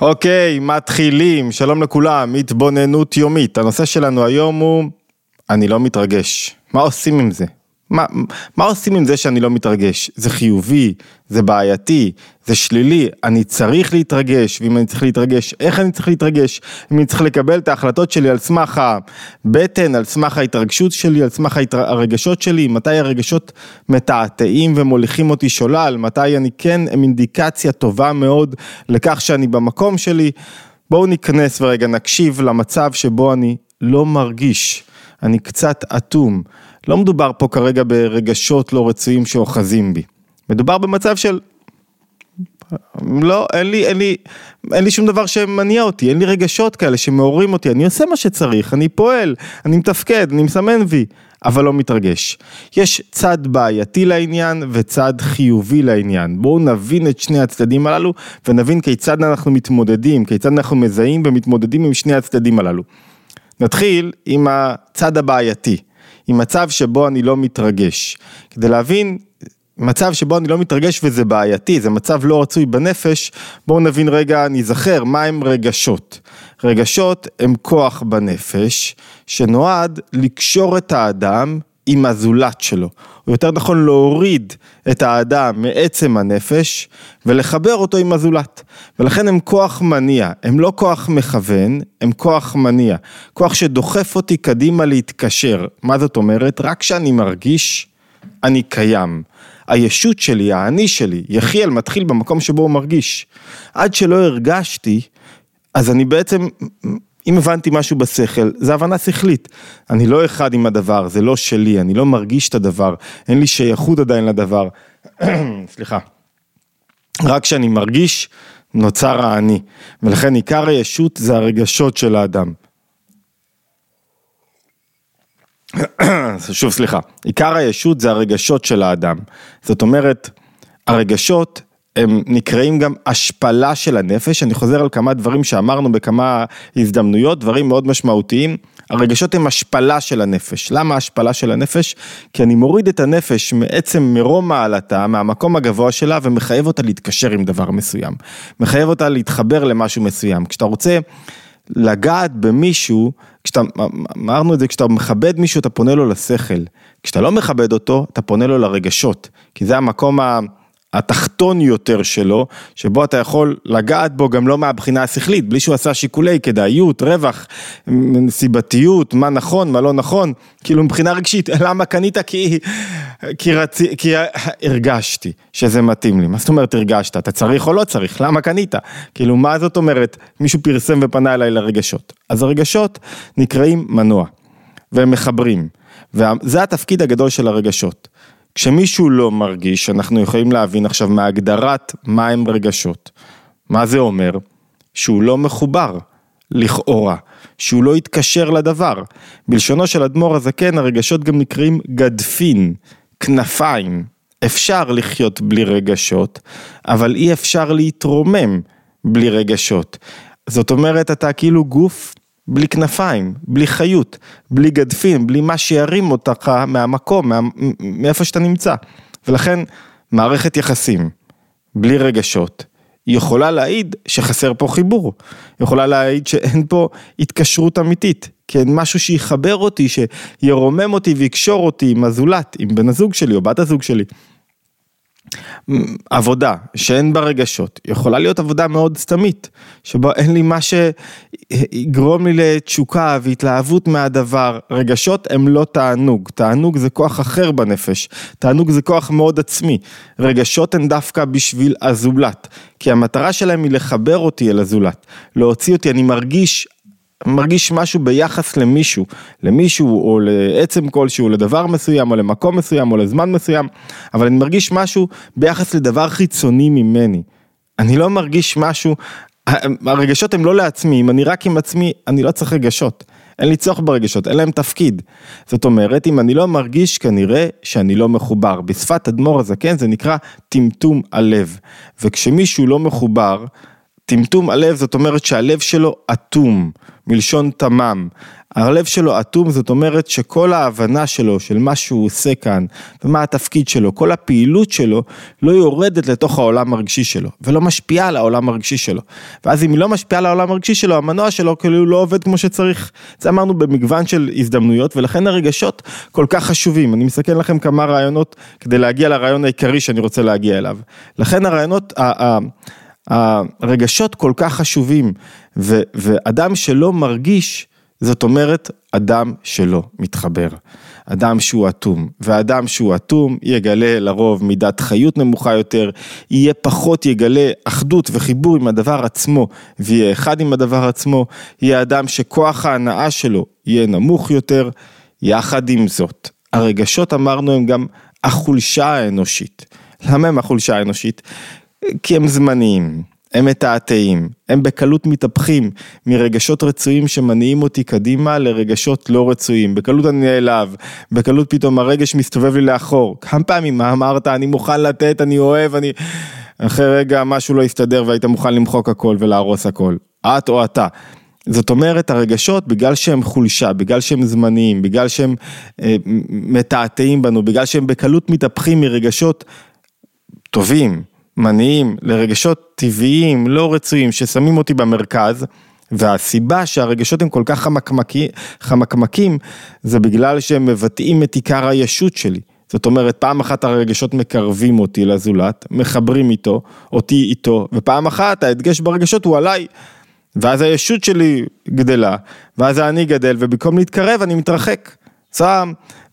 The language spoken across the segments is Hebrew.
אוקיי, מתחילים, שלום לכולם, התבוננות יומית. הנושא שלנו היום הוא, אני לא מתרגש. מה עושים עם זה? מה, מה עושים עם זה שאני לא מתרגש? זה חיובי, זה בעייתי, זה שלילי, אני צריך להתרגש, ואם אני צריך להתרגש, איך אני צריך להתרגש? אם אני צריך לקבל את ההחלטות שלי על סמך הבטן, על סמך ההתרגשות שלי, על סמך הרגשות שלי, מתי הרגשות מתעתעים ומוליכים אותי שולל, מתי אני כן, הם אינדיקציה טובה מאוד לכך שאני במקום שלי. בואו ניכנס ורגע נקשיב למצב שבו אני לא מרגיש, אני קצת אטום. לא מדובר פה כרגע ברגשות לא רצויים שאוחזים בי. מדובר במצב של לא, אין לי, אין לי, אין לי שום דבר שמניע אותי, אין לי רגשות כאלה שמעוררים אותי, אני עושה מה שצריך, אני פועל, אני מתפקד, אני מסמן וי, אבל לא מתרגש. יש צד בעייתי לעניין וצד חיובי לעניין. בואו נבין את שני הצדדים הללו ונבין כיצד אנחנו מתמודדים, כיצד אנחנו מזהים ומתמודדים עם שני הצדדים הללו. נתחיל עם הצד הבעייתי. עם מצב שבו אני לא מתרגש. כדי להבין מצב שבו אני לא מתרגש וזה בעייתי, זה מצב לא רצוי בנפש, בואו נבין רגע, נזכר, מה הם רגשות. רגשות הם כוח בנפש שנועד לקשור את האדם עם הזולת שלו, או יותר נכון להוריד את האדם מעצם הנפש ולחבר אותו עם הזולת. ולכן הם כוח מניע, הם לא כוח מכוון, הם כוח מניע. כוח שדוחף אותי קדימה להתקשר. מה זאת אומרת? רק כשאני מרגיש, אני קיים. הישות שלי, האני שלי, יחיאל מתחיל במקום שבו הוא מרגיש. עד שלא הרגשתי, אז אני בעצם אם הבנתי משהו בשכל, זה הבנה שכלית. אני לא אחד עם הדבר, זה לא שלי, אני לא מרגיש את הדבר, אין לי שייכות עדיין לדבר. סליחה. רק כשאני מרגיש, נוצר האני. ולכן עיקר הישות זה הרגשות של האדם. שוב סליחה, עיקר הישות זה הרגשות של האדם. זאת אומרת, הרגשות הם נקראים גם השפלה של הנפש, אני חוזר על כמה דברים שאמרנו בכמה הזדמנויות, דברים מאוד משמעותיים. הרגשות הם השפלה של הנפש. למה השפלה של הנפש? כי אני מוריד את הנפש מעצם מרום מעלתה, מהמקום הגבוה שלה, ומחייב אותה להתקשר עם דבר מסוים. מחייב אותה להתחבר למשהו מסוים. כשאתה רוצה לגעת במישהו, כשאתה, אמרנו את זה, כשאתה מכבד מישהו, אתה פונה לו לשכל. כשאתה לא מכבד אותו, אתה פונה לו לרגשות. כי זה המקום ה... התחתון יותר שלו, שבו אתה יכול לגעת בו גם לא מהבחינה השכלית, בלי שהוא עשה שיקולי כדאיות, רווח, סיבתיות, מה נכון, מה לא נכון, כאילו מבחינה רגשית, למה קנית? כי, כי, רצ... כי הרגשתי שזה מתאים לי, מה זאת אומרת הרגשת? אתה צריך או לא צריך? למה קנית? כאילו מה זאת אומרת, מישהו פרסם ופנה אליי לרגשות, אז הרגשות נקראים מנוע, והם מחברים, וזה התפקיד הגדול של הרגשות. כשמישהו לא מרגיש, אנחנו יכולים להבין עכשיו מהגדרת מה הם רגשות. מה זה אומר? שהוא לא מחובר, לכאורה, שהוא לא יתקשר לדבר. בלשונו של אדמו"ר הזקן הרגשות גם נקראים גדפין, כנפיים. אפשר לחיות בלי רגשות, אבל אי אפשר להתרומם בלי רגשות. זאת אומרת, אתה כאילו גוף בלי כנפיים, בלי חיות, בלי גדפים, בלי מה שירים אותך מהמקום, מה, מאיפה שאתה נמצא. ולכן מערכת יחסים, בלי רגשות, היא יכולה להעיד שחסר פה חיבור, היא יכולה להעיד שאין פה התקשרות אמיתית, כי אין משהו שיחבר אותי, שירומם אותי ויקשור אותי עם הזולת, עם בן הזוג שלי או בת הזוג שלי. עבודה שאין בה רגשות, יכולה להיות עבודה מאוד סתמית, שבה אין לי מה שיגרום לי לתשוקה והתלהבות מהדבר, רגשות הם לא תענוג, תענוג זה כוח אחר בנפש, תענוג זה כוח מאוד עצמי, רגשות הן דווקא בשביל הזולת, כי המטרה שלהם היא לחבר אותי אל הזולת, להוציא אותי, אני מרגיש מרגיש משהו ביחס למישהו, למישהו או לעצם כלשהו, לדבר מסוים או למקום מסוים או לזמן מסוים, אבל אני מרגיש משהו ביחס לדבר חיצוני ממני. אני לא מרגיש משהו, הרגשות הם לא לעצמי, אם אני רק עם עצמי, אני לא צריך רגשות. אין לי צורך ברגשות, אין להם תפקיד. זאת אומרת, אם אני לא מרגיש, כנראה שאני לא מחובר. בשפת אדמו"ר הזקן זה נקרא טמטום הלב. וכשמישהו לא מחובר, טמטום הלב זאת אומרת שהלב שלו אטום. מלשון תמם. הלב שלו אטום, זאת אומרת שכל ההבנה שלו, של מה שהוא עושה כאן, ומה התפקיד שלו, כל הפעילות שלו, לא יורדת לתוך העולם הרגשי שלו, ולא משפיעה על העולם הרגשי שלו. ואז אם היא לא משפיעה על העולם הרגשי שלו, המנוע שלו כאילו לא עובד כמו שצריך. זה אמרנו במגוון של הזדמנויות, ולכן הרגשות כל כך חשובים. אני מסתכל לכם כמה רעיונות כדי להגיע לרעיון העיקרי שאני רוצה להגיע אליו. לכן הרעיונות, הרגשות כל כך חשובים, ו, ואדם שלא מרגיש, זאת אומרת, אדם שלא מתחבר. אדם שהוא אטום, ואדם שהוא אטום יגלה לרוב מידת חיות נמוכה יותר, יהיה פחות יגלה אחדות וחיבור עם הדבר עצמו, ויהיה אחד עם הדבר עצמו, יהיה אדם שכוח ההנאה שלו יהיה נמוך יותר, יחד עם זאת, הרגשות אמרנו הם גם החולשה האנושית. למה הם החולשה האנושית? כי הם זמניים, הם מתעתעים, הם בקלות מתהפכים מרגשות רצויים שמניעים אותי קדימה לרגשות לא רצויים, בקלות אני נעלב, בקלות פתאום הרגש מסתובב לי לאחור, כמה פעמים מה אמרת? אני מוכן לתת, אני אוהב, אני... אחרי רגע משהו לא יסתדר והיית מוכן למחוק הכל ולהרוס הכל, את או אתה. זאת אומרת הרגשות בגלל שהם חולשה, בגלל שהם זמניים, בגלל שהם אה, מתעתעים בנו, בגלל שהם בקלות מתהפכים מרגשות טובים, מניעים לרגשות טבעיים, לא רצויים, ששמים אותי במרכז, והסיבה שהרגשות הם כל כך חמקמקים, חמקמקים, זה בגלל שהם מבטאים את עיקר הישות שלי. זאת אומרת, פעם אחת הרגשות מקרבים אותי לזולת, מחברים איתו, אותי איתו, ופעם אחת ההדגש ברגשות הוא עליי. ואז הישות שלי גדלה, ואז אני גדל, ובמקום להתקרב אני מתרחק. זו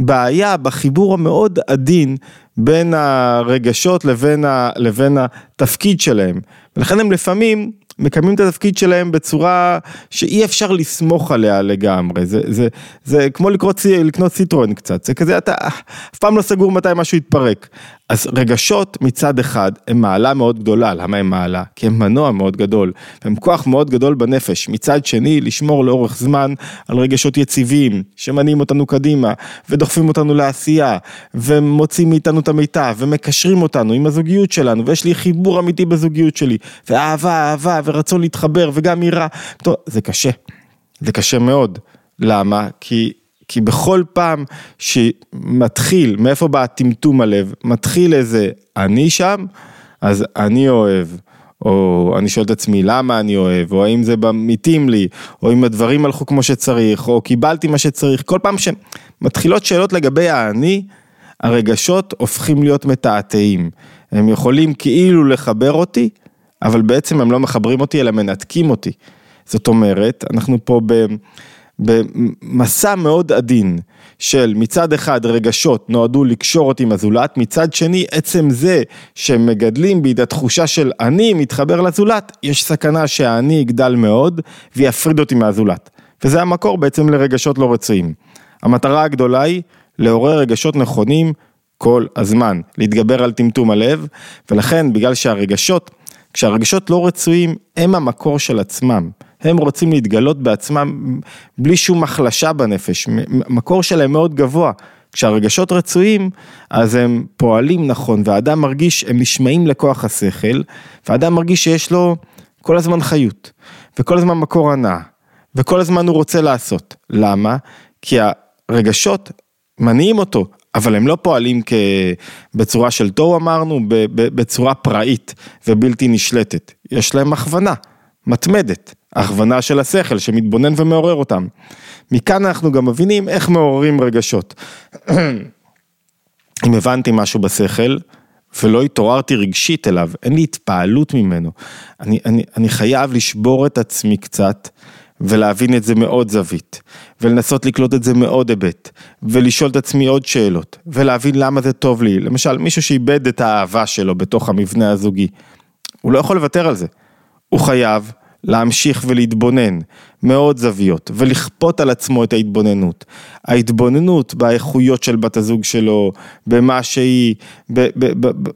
הבעיה בחיבור המאוד עדין בין הרגשות לבין, ה, לבין התפקיד שלהם. ולכן הם לפעמים מקיימים את התפקיד שלהם בצורה שאי אפשר לסמוך עליה לגמרי, זה, זה, זה כמו לקנות, לקנות סיטרואן קצת, זה כזה אתה אף פעם לא סגור מתי משהו יתפרק. אז רגשות מצד אחד הם מעלה מאוד גדולה, למה הם מעלה? כי הם מנוע מאוד גדול, הם כוח מאוד גדול בנפש. מצד שני, לשמור לאורך זמן על רגשות יציבים, שמניעים אותנו קדימה, ודוחפים אותנו לעשייה, ומוצאים מאיתנו את המיטב, ומקשרים אותנו עם הזוגיות שלנו, ויש לי חיבור אמיתי בזוגיות שלי, ואהבה, אהבה, ורצון להתחבר, וגם יראה. טוב, זה קשה, זה קשה מאוד. למה? כי כי בכל פעם שמתחיל, מאיפה בא טמטום הלב, מתחיל איזה אני שם, אז אני אוהב. או אני שואל את עצמי למה אני אוהב, או האם זה מתאים לי, או אם הדברים הלכו כמו שצריך, או קיבלתי מה שצריך, כל פעם שמתחילות שאלות לגבי האני, הרגשות הופכים להיות מתעתעים. הם יכולים כאילו לחבר אותי, אבל בעצם הם לא מחברים אותי אלא מנתקים אותי. זאת אומרת, אנחנו פה ב... במסע מאוד עדין של מצד אחד רגשות נועדו לקשור אותי עם הזולת, מצד שני עצם זה שמגדלים בי את התחושה של אני מתחבר לזולת, יש סכנה שהאני יגדל מאוד ויפריד אותי מהזולת. וזה המקור בעצם לרגשות לא רצויים. המטרה הגדולה היא לעורר רגשות נכונים כל הזמן, להתגבר על טמטום הלב, ולכן בגלל שהרגשות, כשהרגשות לא רצויים הם המקור של עצמם. הם רוצים להתגלות בעצמם בלי שום החלשה בנפש, מקור שלהם מאוד גבוה. כשהרגשות רצויים, אז הם פועלים נכון, והאדם מרגיש, הם נשמעים לכוח השכל, והאדם מרגיש שיש לו כל הזמן חיות, וכל הזמן מקור הנאה, וכל הזמן הוא רוצה לעשות. למה? כי הרגשות מניעים אותו, אבל הם לא פועלים כ... בצורה של תוהו אמרנו, בצורה פראית ובלתי נשלטת. יש להם הכוונה, מתמדת. הכוונה של השכל שמתבונן ומעורר אותם. מכאן אנחנו גם מבינים איך מעוררים רגשות. אם הבנתי משהו בשכל ולא התעוררתי רגשית אליו, אין לי התפעלות ממנו. אני, אני, אני חייב לשבור את עצמי קצת ולהבין את זה מאוד זווית, ולנסות לקלוט את זה מאוד היבט, ולשאול את עצמי עוד שאלות, ולהבין למה זה טוב לי. למשל, מישהו שאיבד את האהבה שלו בתוך המבנה הזוגי, הוא לא יכול לוותר על זה. הוא חייב להמשיך ולהתבונן מאוד זוויות ולכפות על עצמו את ההתבוננות. ההתבוננות באיכויות של בת הזוג שלו, במה שהיא,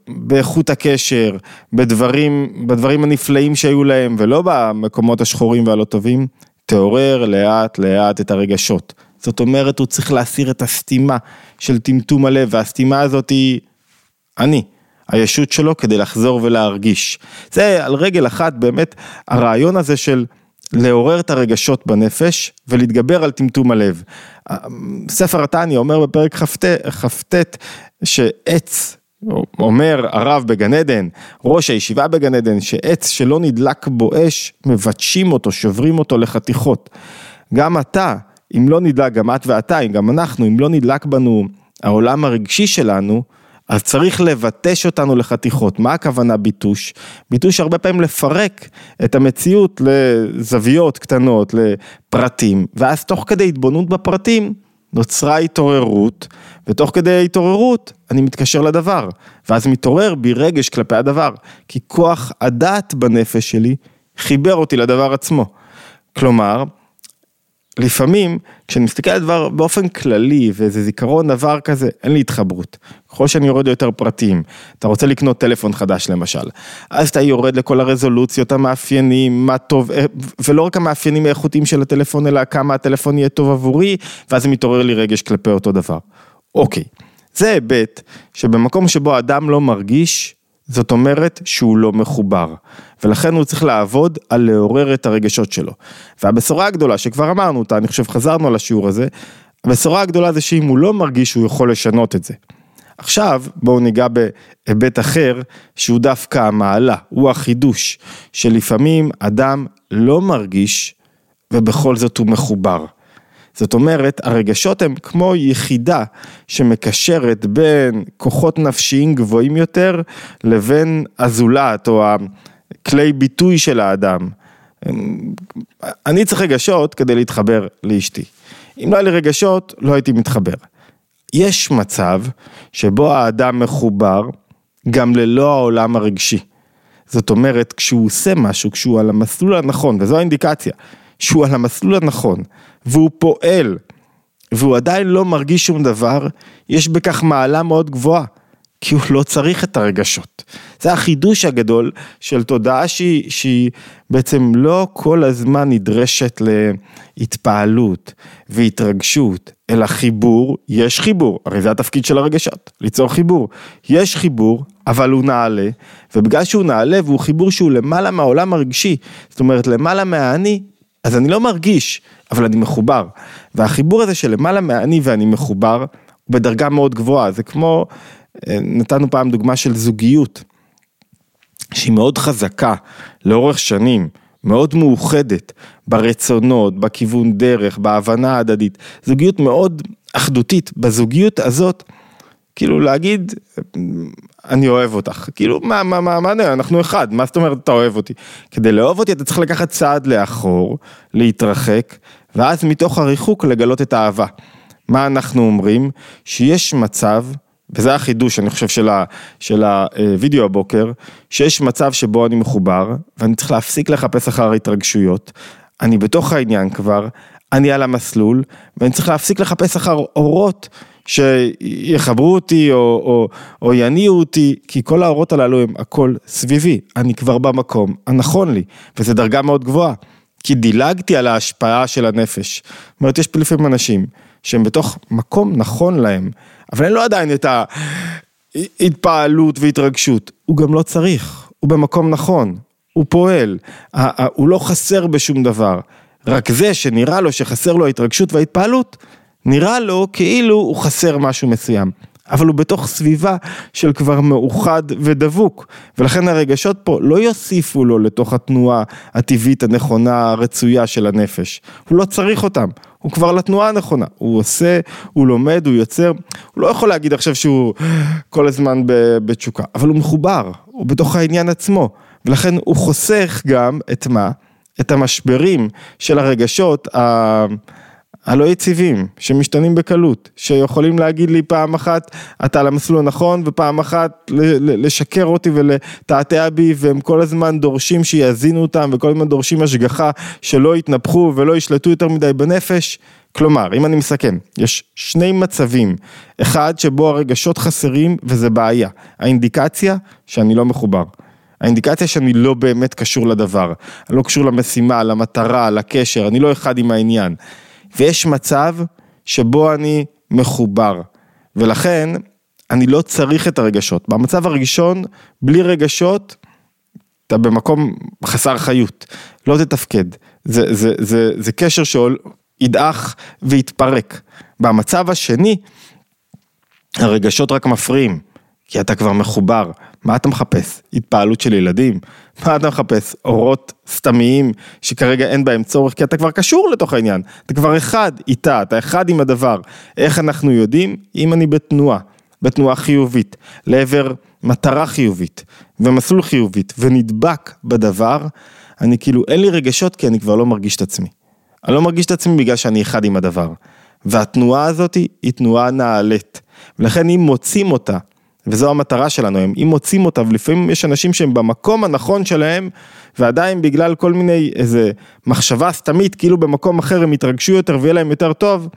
באיכות הקשר, בדברים, בדברים הנפלאים שהיו להם ולא במקומות השחורים והלא טובים, תעורר לאט לאט את הרגשות. זאת אומרת הוא צריך להסיר את הסתימה של טמטום הלב והסתימה הזאת היא אני. הישות שלו כדי לחזור ולהרגיש. זה על רגל אחת באמת הרעיון הזה של לעורר את הרגשות בנפש ולהתגבר על טמטום הלב. ספר התניא אומר בפרק כ"ט שעץ, אומר הרב בגן עדן, ראש הישיבה בגן עדן, שעץ שלא נדלק בו אש, מבטשים אותו, שוברים אותו לחתיכות. גם אתה, אם לא נדלק, גם את ואתה, אם גם אנחנו, אם לא נדלק בנו העולם הרגשי שלנו, אז צריך לבטש אותנו לחתיכות. מה הכוונה ביטוש? ביטוש הרבה פעמים לפרק את המציאות לזוויות קטנות, לפרטים, ואז תוך כדי התבוננות בפרטים, נוצרה התעוררות, ותוך כדי ההתעוררות אני מתקשר לדבר, ואז מתעורר בי רגש כלפי הדבר, כי כוח הדעת בנפש שלי חיבר אותי לדבר עצמו. כלומר, לפעמים, כשאני מסתכל על דבר באופן כללי, ואיזה זיכרון דבר כזה, אין לי התחברות. ככל שאני יורד יותר פרטים, אתה רוצה לקנות טלפון חדש למשל, אז אתה יורד לכל הרזולוציות, המאפיינים, מה טוב, אה, ולא רק המאפיינים האיכותיים של הטלפון, אלא כמה הטלפון יהיה טוב עבורי, ואז זה מתעורר לי רגש כלפי אותו דבר. אוקיי, זה היבט שבמקום שבו אדם לא מרגיש, זאת אומרת שהוא לא מחובר, ולכן הוא צריך לעבוד על לעורר את הרגשות שלו. והבשורה הגדולה שכבר אמרנו אותה, אני חושב חזרנו על השיעור הזה, הבשורה הגדולה זה שאם הוא לא מרגיש הוא יכול לשנות את זה. עכשיו בואו ניגע בהיבט אחר שהוא דווקא המעלה, הוא החידוש, שלפעמים אדם לא מרגיש ובכל זאת הוא מחובר. זאת אומרת, הרגשות הם כמו יחידה שמקשרת בין כוחות נפשיים גבוהים יותר לבין הזולת או הכלי ביטוי של האדם. אני צריך רגשות כדי להתחבר לאשתי. אם לא היה לי רגשות, לא הייתי מתחבר. יש מצב שבו האדם מחובר גם ללא העולם הרגשי. זאת אומרת, כשהוא עושה משהו, כשהוא על המסלול הנכון, וזו האינדיקציה, שהוא על המסלול הנכון, והוא פועל, והוא עדיין לא מרגיש שום דבר, יש בכך מעלה מאוד גבוהה. כי הוא לא צריך את הרגשות. זה החידוש הגדול של תודעה שהיא, שהיא בעצם לא כל הזמן נדרשת להתפעלות והתרגשות, אלא חיבור, יש חיבור, הרי זה התפקיד של הרגשות, ליצור חיבור. יש חיבור, אבל הוא נעלה, ובגלל שהוא נעלה והוא חיבור שהוא למעלה מהעולם הרגשי, זאת אומרת למעלה מהאני, אז אני לא מרגיש, אבל אני מחובר. והחיבור הזה של למעלה מהאני ואני מחובר, הוא בדרגה מאוד גבוהה, זה כמו, אה, נתנו פעם דוגמה של זוגיות, שהיא מאוד חזקה לאורך שנים, מאוד מאוחדת ברצונות, בכיוון דרך, בהבנה ההדדית, זוגיות מאוד אחדותית, בזוגיות הזאת, כאילו להגיד, אני אוהב אותך, כאילו מה, מה, מה, מה, אנחנו אחד, מה זאת אומרת אתה אוהב אותי? כדי לאהוב אותי אתה צריך לקחת צעד לאחור, להתרחק, ואז מתוך הריחוק לגלות את האהבה. מה אנחנו אומרים? שיש מצב, וזה החידוש אני חושב של, ה, של הווידאו הבוקר, שיש מצב שבו אני מחובר, ואני צריך להפסיק לחפש אחר התרגשויות, אני בתוך העניין כבר, אני על המסלול, ואני צריך להפסיק לחפש אחר אורות שיחברו אותי או, או, או יניעו אותי, כי כל האורות הללו הם הכל סביבי, אני כבר במקום הנכון לי, וזו דרגה מאוד גבוהה, כי דילגתי על ההשפעה של הנפש. זאת אומרת, יש לפעמים אנשים שהם בתוך מקום נכון להם, אבל אין לו עדיין את ההתפעלות והתרגשות, הוא גם לא צריך, הוא במקום נכון, הוא פועל, הוא לא חסר בשום דבר. רק זה שנראה לו שחסר לו ההתרגשות וההתפעלות, נראה לו כאילו הוא חסר משהו מסוים. אבל הוא בתוך סביבה של כבר מאוחד ודבוק, ולכן הרגשות פה לא יוסיפו לו לתוך התנועה הטבעית הנכונה הרצויה של הנפש, הוא לא צריך אותם, הוא כבר לתנועה הנכונה, הוא עושה, הוא לומד, הוא יוצר, הוא לא יכול להגיד עכשיו שהוא כל הזמן בתשוקה, אבל הוא מחובר, הוא בתוך העניין עצמו, ולכן הוא חוסך גם את מה? את המשברים של הרגשות הלא יציבים, שמשתנים בקלות, שיכולים להגיד לי פעם אחת אתה על המסלול הנכון ופעם אחת לשקר אותי ולתעתע בי והם כל הזמן דורשים שיאזינו אותם וכל הזמן דורשים השגחה שלא יתנפחו ולא ישלטו יותר מדי בנפש. כלומר, אם אני מסכם, יש שני מצבים, אחד שבו הרגשות חסרים וזה בעיה, האינדיקציה שאני לא מחובר. האינדיקציה שאני לא באמת קשור לדבר, אני לא קשור למשימה, למטרה, לקשר, אני לא אחד עם העניין. ויש מצב שבו אני מחובר, ולכן אני לא צריך את הרגשות. במצב הראשון, בלי רגשות, אתה במקום חסר חיות, לא תתפקד. זה, זה, זה, זה קשר שידעך ויתפרק. במצב השני, הרגשות רק מפריעים, כי אתה כבר מחובר. מה אתה מחפש? התפעלות של ילדים? מה אתה מחפש? אורות סתמיים שכרגע אין בהם צורך, כי אתה כבר קשור לתוך העניין. אתה כבר אחד איתה, אתה אחד עם הדבר. איך אנחנו יודעים? אם אני בתנועה, בתנועה חיובית, לעבר מטרה חיובית, ומסלול חיובית, ונדבק בדבר, אני כאילו, אין לי רגשות כי אני כבר לא מרגיש את עצמי. אני לא מרגיש את עצמי בגלל שאני אחד עם הדבר. והתנועה הזאת היא תנועה נעלית. ולכן אם מוצאים אותה, וזו המטרה שלנו היום, אם מוצאים אותה, ולפעמים יש אנשים שהם במקום הנכון שלהם, ועדיין בגלל כל מיני איזה מחשבה סתמית, כאילו במקום אחר הם יתרגשו יותר ויהיה להם יותר טוב,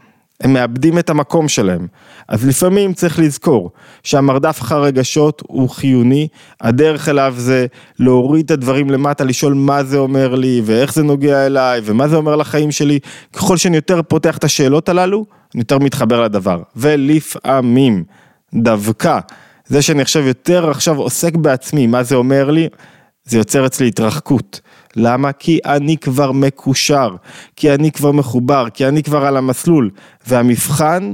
הם מאבדים את המקום שלהם. אז לפעמים צריך לזכור שהמרדף אחר רגשות הוא חיוני, הדרך אליו זה להוריד את הדברים למטה, לשאול מה זה אומר לי ואיך זה נוגע אליי ומה זה אומר לחיים שלי. ככל שאני יותר פותח את השאלות הללו, אני יותר מתחבר לדבר. ולפעמים, דווקא, זה שאני עכשיו יותר עכשיו עוסק בעצמי, מה זה אומר לי, זה יוצר אצלי התרחקות. למה? כי אני כבר מקושר, כי אני כבר מחובר, כי אני כבר על המסלול, והמבחן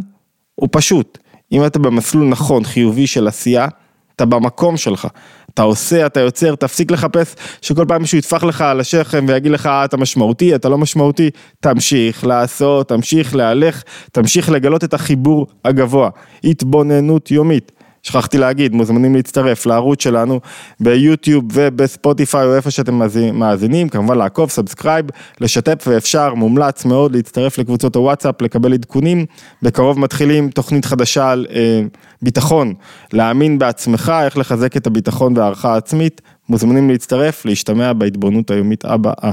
הוא פשוט. אם אתה במסלול נכון, חיובי של עשייה, אתה במקום שלך. אתה עושה, אתה יוצר, תפסיק לחפש שכל פעם מישהו יטפח לך על השכם ויגיד לך אה, אתה משמעותי, אתה לא משמעותי, תמשיך לעשות, תמשיך להלך, תמשיך לגלות את החיבור הגבוה. התבוננות יומית. שכחתי להגיד, מוזמנים להצטרף לערוץ שלנו ביוטיוב ובספוטיפיי או איפה שאתם מאזינים, כמובן לעקוב, subscribe, לשתף ואפשר, מומלץ מאוד להצטרף לקבוצות הוואטסאפ, לקבל עדכונים. בקרוב מתחילים תוכנית חדשה על אה, ביטחון, להאמין בעצמך, איך לחזק את הביטחון והערכה העצמית. מוזמנים להצטרף, להשתמע בהתבוננות היומית הבאה.